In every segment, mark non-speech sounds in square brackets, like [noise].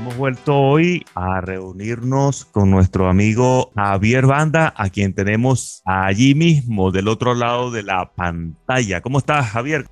Hemos vuelto hoy a reunirnos con nuestro amigo Javier Banda, a quien tenemos allí mismo, del otro lado de la pantalla. ¿Cómo estás, Javier?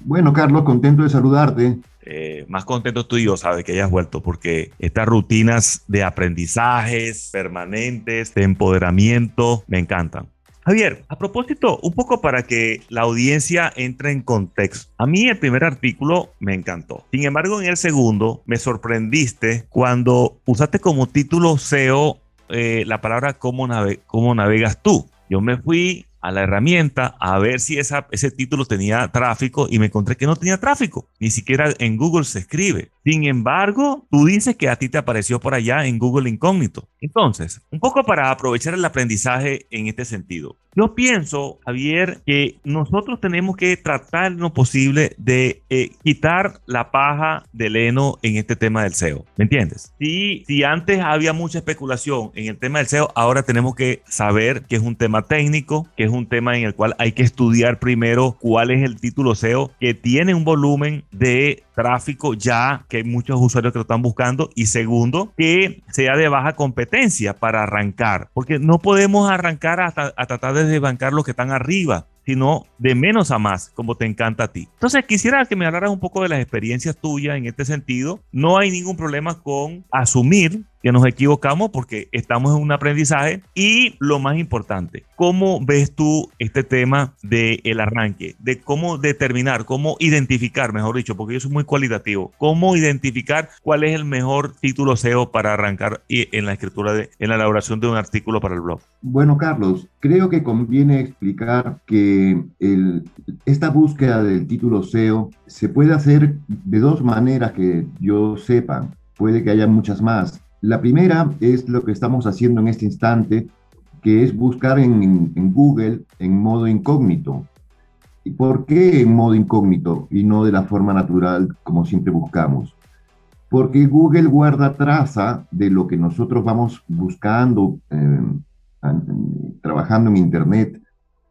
Bueno, Carlos, contento de saludarte. Eh, más contento tú y yo, sabes, que hayas vuelto, porque estas rutinas de aprendizajes permanentes, de empoderamiento, me encantan. Javier, a propósito, un poco para que la audiencia entre en contexto. A mí el primer artículo me encantó. Sin embargo, en el segundo me sorprendiste cuando usaste como título SEO eh, la palabra cómo, cómo navegas tú. Yo me fui a la herramienta a ver si ese título tenía tráfico y me encontré que no tenía tráfico. Ni siquiera en Google se escribe. Sin embargo, tú dices que a ti te apareció por allá en Google Incógnito. Entonces, un poco para aprovechar el aprendizaje en este sentido. Yo pienso, Javier, que nosotros tenemos que tratar lo posible de eh, quitar la paja del heno en este tema del SEO. ¿Me entiendes? Si, si antes había mucha especulación en el tema del SEO, ahora tenemos que saber que es un tema técnico, que es un tema en el cual hay que estudiar primero cuál es el título SEO que tiene un volumen de tráfico ya que hay muchos usuarios que lo están buscando y segundo que sea de baja competencia para arrancar porque no podemos arrancar hasta a tratar de desbancar los que están arriba sino de menos a más, como te encanta a ti. Entonces, quisiera que me hablaras un poco de las experiencias tuyas en este sentido. No hay ningún problema con asumir que nos equivocamos porque estamos en un aprendizaje y lo más importante, ¿cómo ves tú este tema del el arranque? De cómo determinar, cómo identificar, mejor dicho, porque yo soy muy cualitativo, cómo identificar cuál es el mejor título SEO para arrancar en la escritura, de, en la elaboración de un artículo para el blog. Bueno, Carlos, creo que conviene explicar que el, esta búsqueda del título SEO se puede hacer de dos maneras que yo sepa. Puede que haya muchas más la primera es lo que estamos haciendo en este instante, que es buscar en, Google en modo incógnito. ¿Y por qué en modo incógnito y no de la forma natural como siempre buscamos? Porque Google guarda traza de lo que nosotros vamos buscando, eh, trabajando en Internet,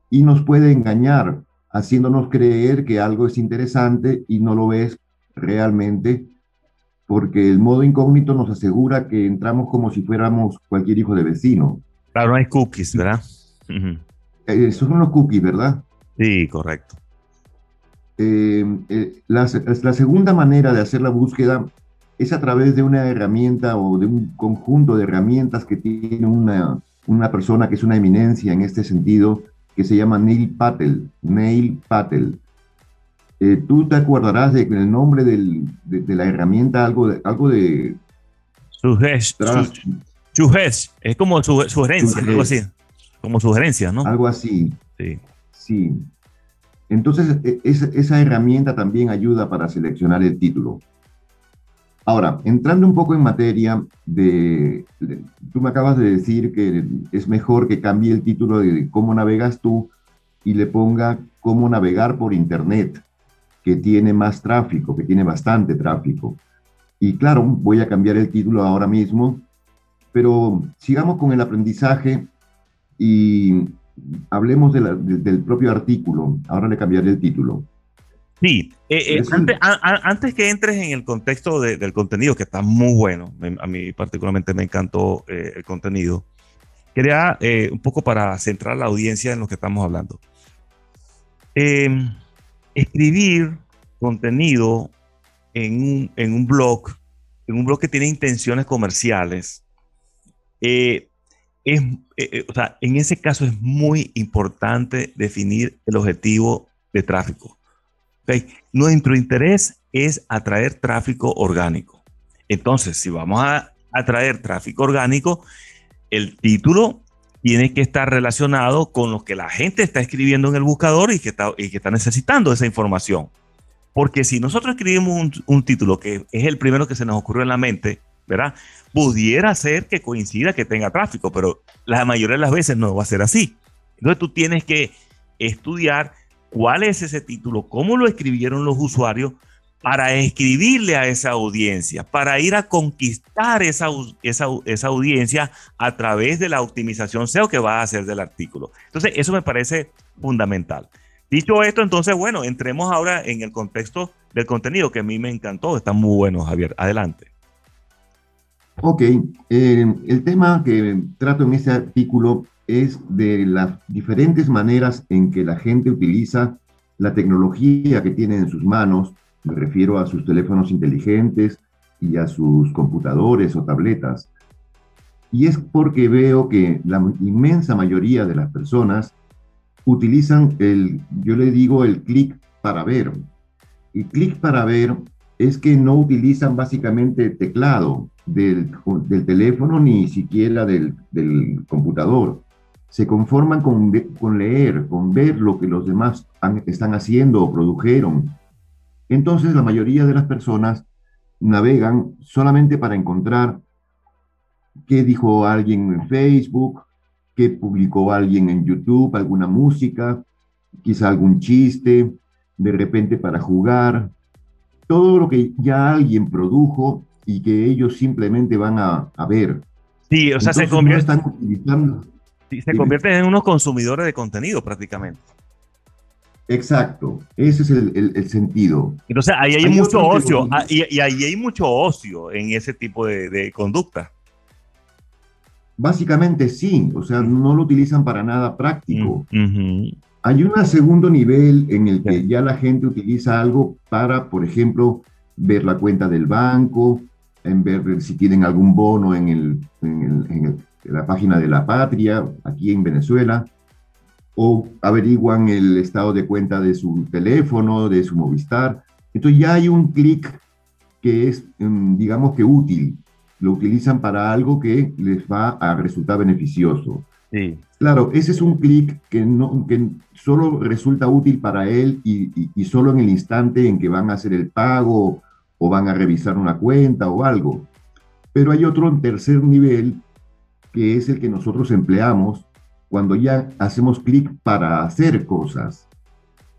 y nos puede engañar, haciéndonos creer que algo es interesante y no lo es realmente porque el modo incógnito nos asegura que entramos como si fuéramos cualquier hijo de vecino. Claro, no hay cookies, ¿verdad? Esos son los cookies, ¿verdad? Sí, correcto. Eh, eh, la, segunda manera de hacer la búsqueda es a través de una herramienta o de un conjunto de herramientas que tiene una, una persona que es una eminencia en este sentido, que se llama Neil Patel. Neil Patel. Eh, tú te acordarás del nombre del, de, la herramienta, algo de... Algo de Sugesh, es como su, sugerencia, algo así. Como sugerencia, ¿no? Algo así. Sí. Sí. Entonces, e, esa herramienta también ayuda para seleccionar el título. Ahora, entrando un poco en materia de, de, tú me acabas de decir que es mejor que cambie el título de cómo navegas tú y le ponga cómo navegar por Internet que tiene más tráfico, que tiene bastante tráfico. Y claro, voy a cambiar el título ahora mismo, pero sigamos con el aprendizaje y hablemos del propio artículo. Ahora le cambiaré el título. Sí, eh, eh, antes, que entres en el contexto del contenido, que está muy bueno, a mí particularmente me encantó eh, el contenido, quería un poco para centrar la audiencia en lo que estamos hablando. Eh, escribir contenido en un, en un blog, en un blog que tiene intenciones comerciales, eh, es, eh, eh, o sea, en ese caso es muy importante definir el objetivo de tráfico. Nuestro interés es atraer tráfico orgánico. Entonces, si vamos a atraer tráfico orgánico, el título tiene que estar relacionado con lo que la gente está escribiendo en el buscador y que está, y que está necesitando esa información. Porque si nosotros escribimos un, título que es el primero que se nos ocurrió en la mente, ¿verdad? Pudiera ser que coincida que tenga tráfico, pero la mayoría de las veces no va a ser así. Entonces tú tienes que estudiar cuál es ese título, cómo lo escribieron los usuarios para escribirle a esa audiencia, para ir a conquistar esa, esa, audiencia a través de la optimización SEO que va a hacer del artículo. Entonces, eso me parece fundamental. Dicho esto, entonces, bueno, entremos ahora en el contexto del contenido que a mí me encantó. Está muy bueno, Javier. Adelante. Ok, eh, el tema que trato en este artículo es de las diferentes maneras en que la gente utiliza la tecnología que tiene en sus manos, me refiero a sus teléfonos inteligentes y a sus computadores o tabletas. Y es porque veo que la inmensa mayoría de las personas utilizan el, yo le digo, el clic para ver. El clic para ver es que no utilizan básicamente teclado del, del teléfono ni siquiera del, del computador. Se conforman con, con, leer, con ver lo que los demás están haciendo o produjeron. Entonces la mayoría de las personas navegan solamente para encontrar qué dijo alguien en Facebook, qué publicó alguien en YouTube, alguna música, quizá algún chiste, de repente para jugar, todo lo que ya alguien produjo y que ellos simplemente van a, ver. Sí, o sea, se, convierten, se convierten en unos consumidores de contenido prácticamente. Exacto, ese es el, sentido. Entonces, ahí hay, mucho ocio, ah, y, ahí hay mucho ocio en ese tipo de, conducta. Básicamente sí, o sea, no lo utilizan para nada práctico. Mm, hay un segundo nivel en el que ya la gente utiliza algo para, por ejemplo, ver la cuenta del banco, en ver si tienen algún bono en, el, en la página de la patria, aquí en Venezuela o averiguan el estado de cuenta de su teléfono, de su Movistar. Entonces ya hay un clic que es, em, digamos que útil. Lo utilizan para algo que les va a resultar beneficioso. Sí. Claro, ese es un clic que, no, que solo resulta útil para él y, y, solo en el instante en que van a hacer el pago o van a revisar una cuenta o algo. Pero hay otro tercer nivel que es el que nosotros empleamos cuando ya hacemos clic para hacer cosas.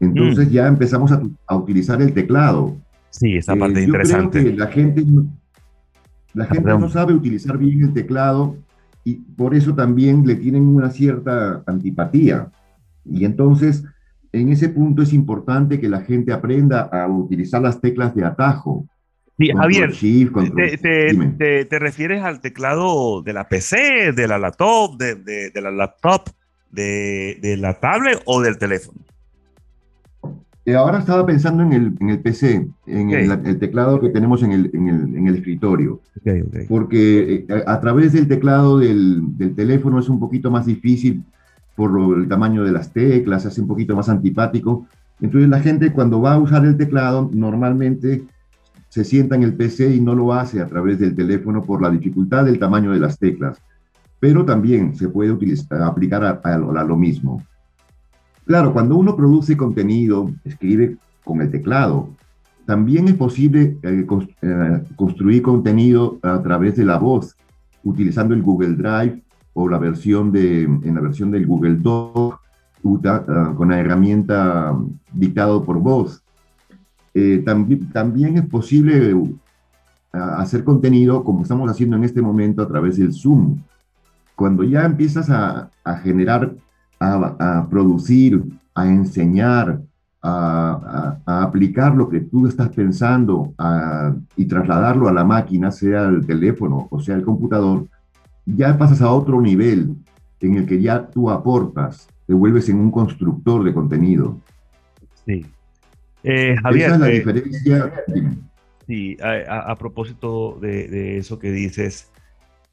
Entonces mm. ya empezamos a, utilizar el teclado. Sí, esa eh, parte interesante. Creo que la gente, la gente no sabe utilizar bien el teclado y por eso también le tienen una cierta antipatía. Y entonces, en ese punto es importante que la gente aprenda a utilizar las teclas de atajo. Sí, Javier, te, te, refieres al teclado de la PC, de la laptop, de, de la laptop, de, la tablet o del teléfono? Eh, ahora estaba pensando en el, en el PC, en el, teclado que tenemos en el, en el, en el escritorio. Porque eh, a, través del teclado del, del, teléfono es un poquito más difícil por el tamaño de las teclas, hace un poquito más antipático. Entonces la gente cuando va a usar el teclado normalmente se sienta en el PC y no lo hace a través del teléfono por la dificultad del tamaño de las teclas, pero también se puede aplicar a, lo mismo. Claro, cuando uno produce contenido, escribe con el teclado, también es posible eh, eh, construir contenido a través de la voz, utilizando el Google Drive o la versión de, en la versión del Google Doc, ah, con la herramienta dictado por voz. Eh, también, es posible uh, hacer contenido como estamos haciendo en este momento a través del Zoom. Cuando ya empiezas a, generar, a, producir, a enseñar, a, aplicar lo que tú estás pensando y trasladarlo a la máquina, sea el teléfono o sea el computador, ya pasas a otro nivel en el que ya tú aportas, te vuelves en un constructor de contenido. Sí, eh, Javier, Esa la eh, diferencia. Sí, a, propósito de, eso que dices,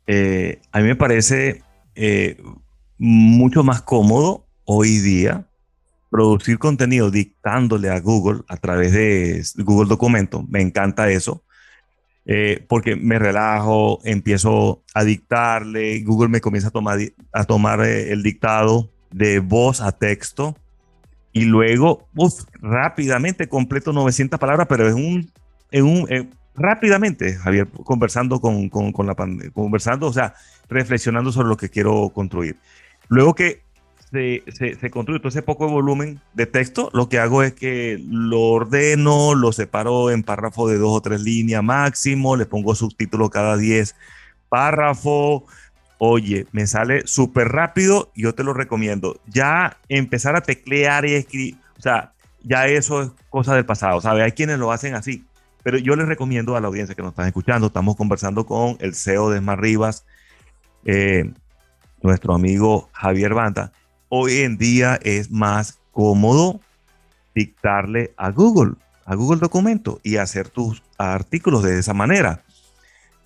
eh, a mí me parece mucho más cómodo hoy día producir contenido dictándole a Google a través de Google Documento. Me encanta eso. porque me relajo, empiezo a dictarle, Google me comienza a tomar, a tomar el dictado de voz a texto y luego, rápidamente completo 900 palabras, pero es un, un eh, rápidamente, Javier, conversando con, con, con la conversando, o sea, reflexionando sobre lo que quiero construir. Luego que se, se, se, construye todo ese poco volumen de texto, lo que hago es que lo ordeno, lo separo en párrafos de dos o tres líneas máximo, le pongo subtítulo cada 10 párrafos, Oye, me sale súper rápido, yo te lo recomiendo. Ya empezar a teclear y escribir, O sea, ya eso es cosa del pasado, ¿sabe? Hay quienes lo hacen así. Pero yo les recomiendo a la audiencia que nos están escuchando, estamos conversando con el CEO de Smart Rivas, eh, nuestro amigo Javier Banda. Hoy en día es más cómodo dictarle a Google, a Google Documento y hacer tus artículos de esa manera.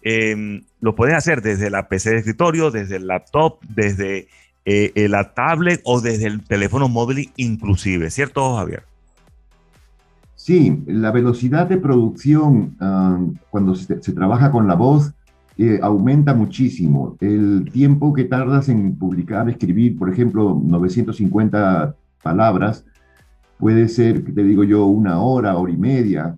Em, lo puedes hacer desde la PC de escritorio, desde el laptop, desde eh, la tablet o desde el teléfono móvil inclusive, ¿cierto Javier? Sí, la velocidad de producción ah, cuando se, trabaja con la voz eh, aumenta muchísimo. El tiempo que tardas en publicar, escribir, por ejemplo, 950 palabras, puede ser, te digo yo, una hora, hora y media,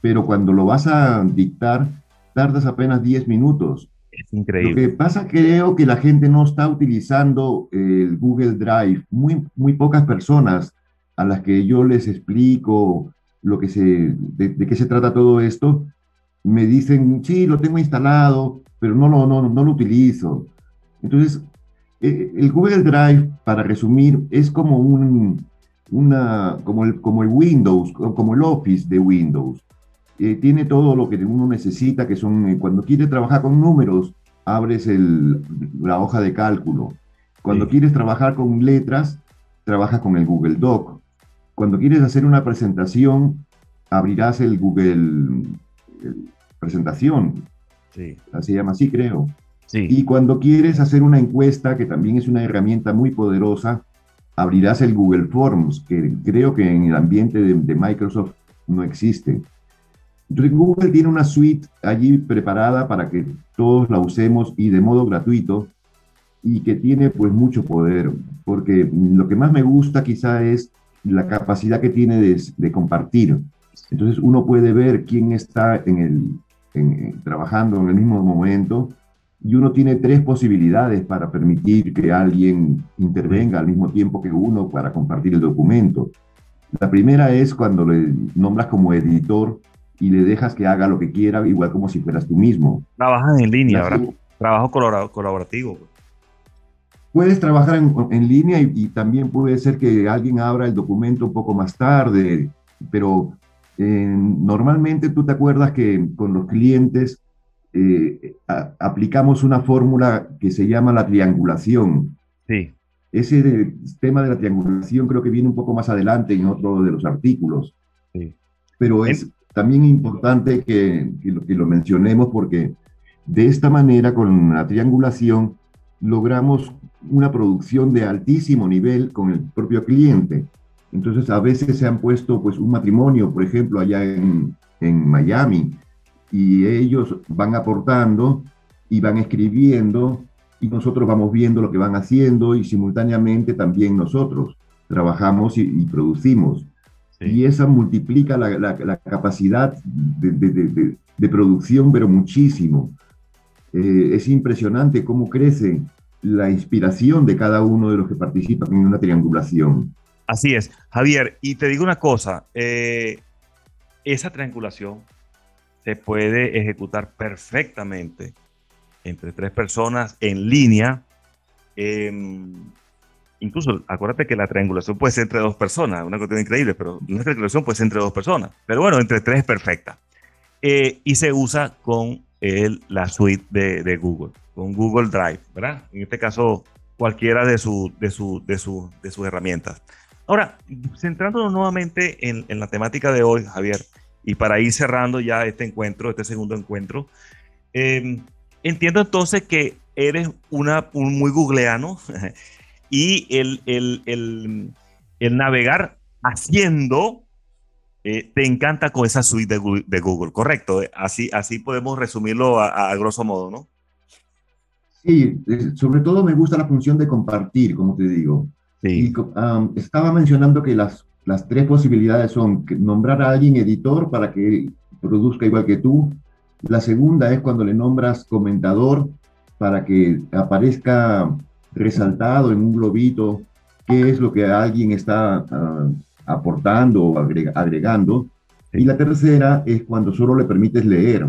pero cuando lo vas a dictar, tardas apenas 10 minutos. Es increíble. Lo que pasa, creo que la gente no está utilizando el Google Drive. Muy, muy pocas personas a las que yo les explico lo que se, de, qué se trata todo esto, me dicen, sí, lo tengo instalado, pero no, no, no, no lo utilizo. Entonces, eh, el Google Drive, para resumir, es como un, una, como el, como el Windows, como el Office de Windows. Eh, tiene todo lo que uno necesita, que son, eh, cuando quiere trabajar con números, abres el, la hoja de cálculo. Cuando quieres trabajar con letras, trabajas con el Google Doc. Cuando quieres hacer una presentación, abrirás el Google Presentación. Sí. Se llama así, creo. Sí. Y cuando quieres hacer una encuesta, que también es una herramienta muy poderosa, abrirás el Google Forms, que creo que en el ambiente de, Microsoft no existe. Google tiene una suite allí preparada para que todos la usemos y de modo gratuito y que tiene pues mucho poder, porque lo que más me gusta quizá es la capacidad que tiene de, compartir. Entonces uno puede ver quién está en el, trabajando en el mismo momento y uno tiene tres posibilidades para permitir que alguien intervenga al mismo tiempo que uno para compartir el documento. La primera es cuando le nombras como editor y le dejas que haga lo que quiera, igual como si fueras tú mismo. Trabajan en línea, ¿verdad? Trabajo colaborativo. Puedes trabajar en, línea y, también puede ser que alguien abra el documento un poco más tarde, pero eh, normalmente tú te acuerdas que con los clientes eh, aplicamos una fórmula que se llama la triangulación. Sí. Ese tema de la triangulación creo que viene un poco más adelante en otro de los artículos. Sí. Pero es también importante que, lo, que lo mencionemos porque de esta manera, con la triangulación, logramos una producción de altísimo nivel con el propio cliente. Entonces, a veces se han puesto pues un matrimonio, por ejemplo, allá en, en Miami, y ellos van aportando y van escribiendo y nosotros vamos viendo lo que van haciendo y simultáneamente también nosotros trabajamos y, producimos. Y esa multiplica la, la, capacidad de, de, de, producción, pero muchísimo. Eh, es impresionante cómo crece la inspiración de cada uno de los que participan en una triangulación. Así es, Javier, y te digo una cosa, eh, esa triangulación se puede ejecutar perfectamente entre tres personas en línea. Em, incluso, acuérdate que la triangulación puede ser entre dos personas, una cuestión increíble, pero una triangulación puede ser entre dos personas. Pero bueno, entre tres es perfecta. Eh, y se usa con el, la suite de, Google, con Google Drive, ¿verdad? En este caso, cualquiera de, su, de, su, de, su, de sus herramientas. Ahora, centrándonos nuevamente en, en la temática de hoy, Javier, y para ir cerrando ya este encuentro, este segundo encuentro, em, entiendo entonces que eres una, un muy googleano [laughs] y el, el, el, el navegar haciendo eh, te encanta con esa suite de Google, ¿correcto? Así, así podemos resumirlo a, grosso modo, ¿no? Sí, sobre todo me gusta la función de compartir, como te digo. Sí. estaba mencionando que las las tres posibilidades son nombrar a alguien editor para que produzca igual que tú. La segunda es cuando le nombras comentador para que aparezca resaltado en un globito qué es lo que alguien está ah, aportando o agregando. Y la tercera es cuando solo le permites leer.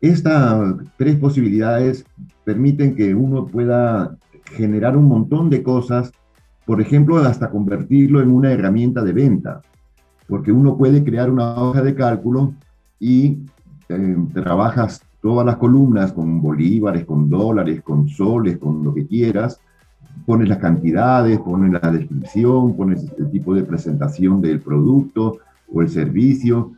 Estas tres posibilidades permiten que uno pueda generar un montón de cosas por ejemplo, hasta convertirlo en una herramienta de venta, porque uno puede crear una hoja de cálculo y eh, trabajas todas las columnas con bolívares, con dólares, con soles, con lo que quieras, pones las cantidades, pones la descripción, pones el tipo de presentación del producto o el servicio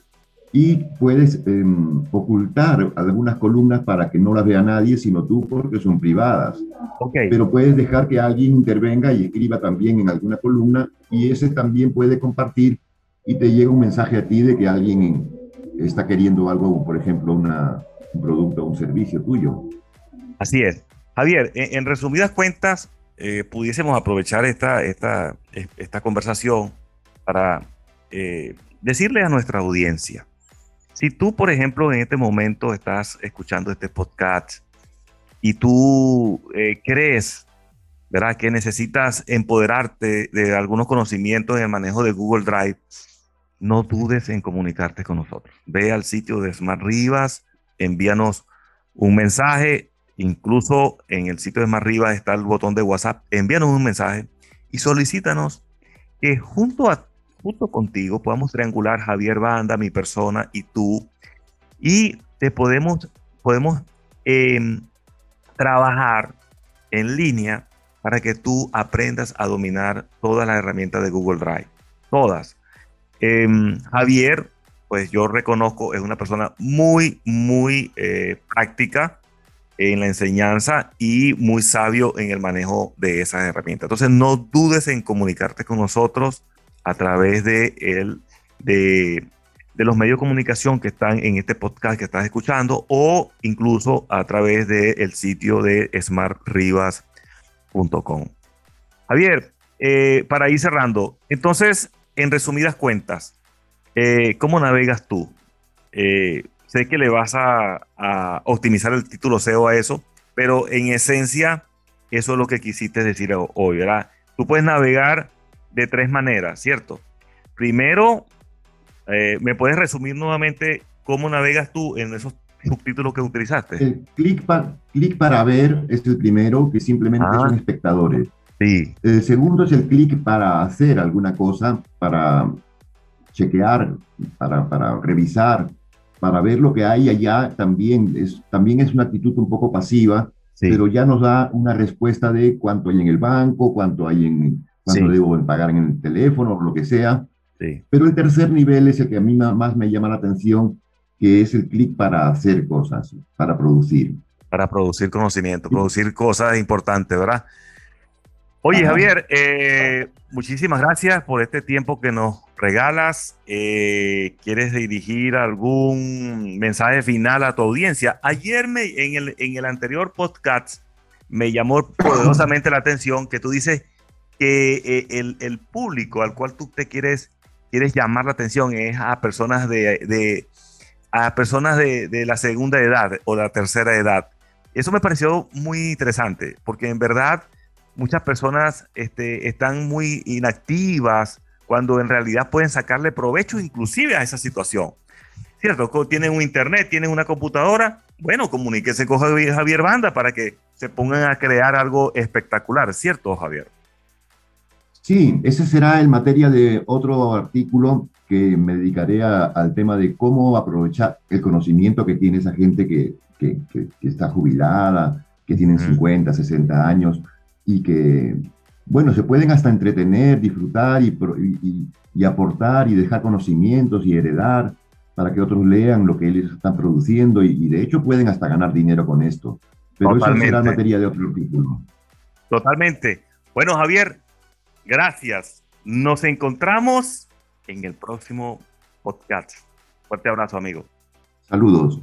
y puedes em, ocultar algunas columnas para que no las vea nadie, sino tú, porque son privadas. Okay. Pero puedes dejar que alguien intervenga y escriba también en alguna columna y ese también puede compartir y te llega un mensaje a ti de que alguien está queriendo algo, por ejemplo, una, un producto un servicio tuyo. Así es. Javier, en, resumidas cuentas, eh, pudiésemos aprovechar esta, esta, esta conversación para eh, decirle a nuestra audiencia, si tú, por ejemplo, en este momento estás escuchando este podcast y tú eh, crees, ¿verdad?, que necesitas empoderarte de algunos conocimientos en el manejo de Google Drive, no dudes en comunicarte con nosotros. Ve al sitio de Smart Rivas, envíanos un mensaje, incluso en el sitio de Smart Rivas está el botón de WhatsApp, envíanos un mensaje y solicítanos que junto a junto contigo podamos triangular Javier Banda, mi persona y tú, y te podemos, podemos em, trabajar en línea para que tú aprendas a dominar todas las herramientas de Google Drive. Todas. Em, Javier, pues yo reconozco, es una persona muy, muy eh, práctica en la enseñanza y muy sabio en el manejo de esas herramientas. Entonces, no dudes en comunicarte con nosotros a través de, el, de, los medios de comunicación que están en este podcast que estás escuchando o incluso a través del sitio de smartrivas.com. Javier, eh, para ir cerrando, entonces, en resumidas cuentas, eh, ¿cómo navegas tú? Eh, sé que le vas a, a, optimizar el título SEO a eso, pero en esencia, eso es lo que quisiste decir hoy, ¿verdad? Tú puedes navegar de tres maneras, ¿cierto? Primero, eh, ¿me puedes resumir nuevamente cómo navegas tú en esos subtítulos que utilizaste? El clic, clic para ver es el primero, que simplemente ah. son espectadores. Sí. El segundo es el clic para hacer alguna cosa, para chequear, para, para revisar, para ver lo que hay allá. También es, también es una actitud un poco pasiva, pero ya nos da una respuesta de cuánto hay en el banco, cuánto hay en, cuando debo pagar en el teléfono o lo que sea. Pero el tercer nivel es el que a mí más me llama la atención, que es el clic para hacer cosas, para producir. Para producir conocimiento, producir cosas importantes, ¿verdad? Oye, Javier, eh, muchísimas gracias por este tiempo que nos regalas. Eh, ¿Quieres dirigir algún mensaje final a tu audiencia? Ayer me, en, el, en el anterior podcast me llamó poderosamente la atención que tú dices que eh, el, el, público al cual tú te quieres, quieres llamar la atención es a personas de, de a personas de, de, la segunda edad o la tercera edad. Eso me pareció muy interesante, porque en verdad muchas personas este, están muy inactivas cuando en realidad pueden sacarle provecho inclusive a esa situación. ¿Cierto? Tienen un internet, tienen una computadora, bueno, comuníquese con Javier Banda para que se pongan a crear algo espectacular, ¿cierto, Javier? Sí, ese será el materia de otro artículo que me dedicaré al tema de cómo aprovechar el conocimiento que tiene esa gente que, que, está jubilada, que tienen 50, 60 años y que, bueno, se pueden hasta entretener, disfrutar y, y, aportar y dejar conocimientos y heredar para que otros lean lo que ellos están produciendo y, de hecho pueden hasta ganar dinero con esto. Pero eso será materia de otro artículo. Totalmente. Bueno, Javier, Gracias. Nos encontramos en el próximo podcast. Fuerte abrazo, amigo. Saludos.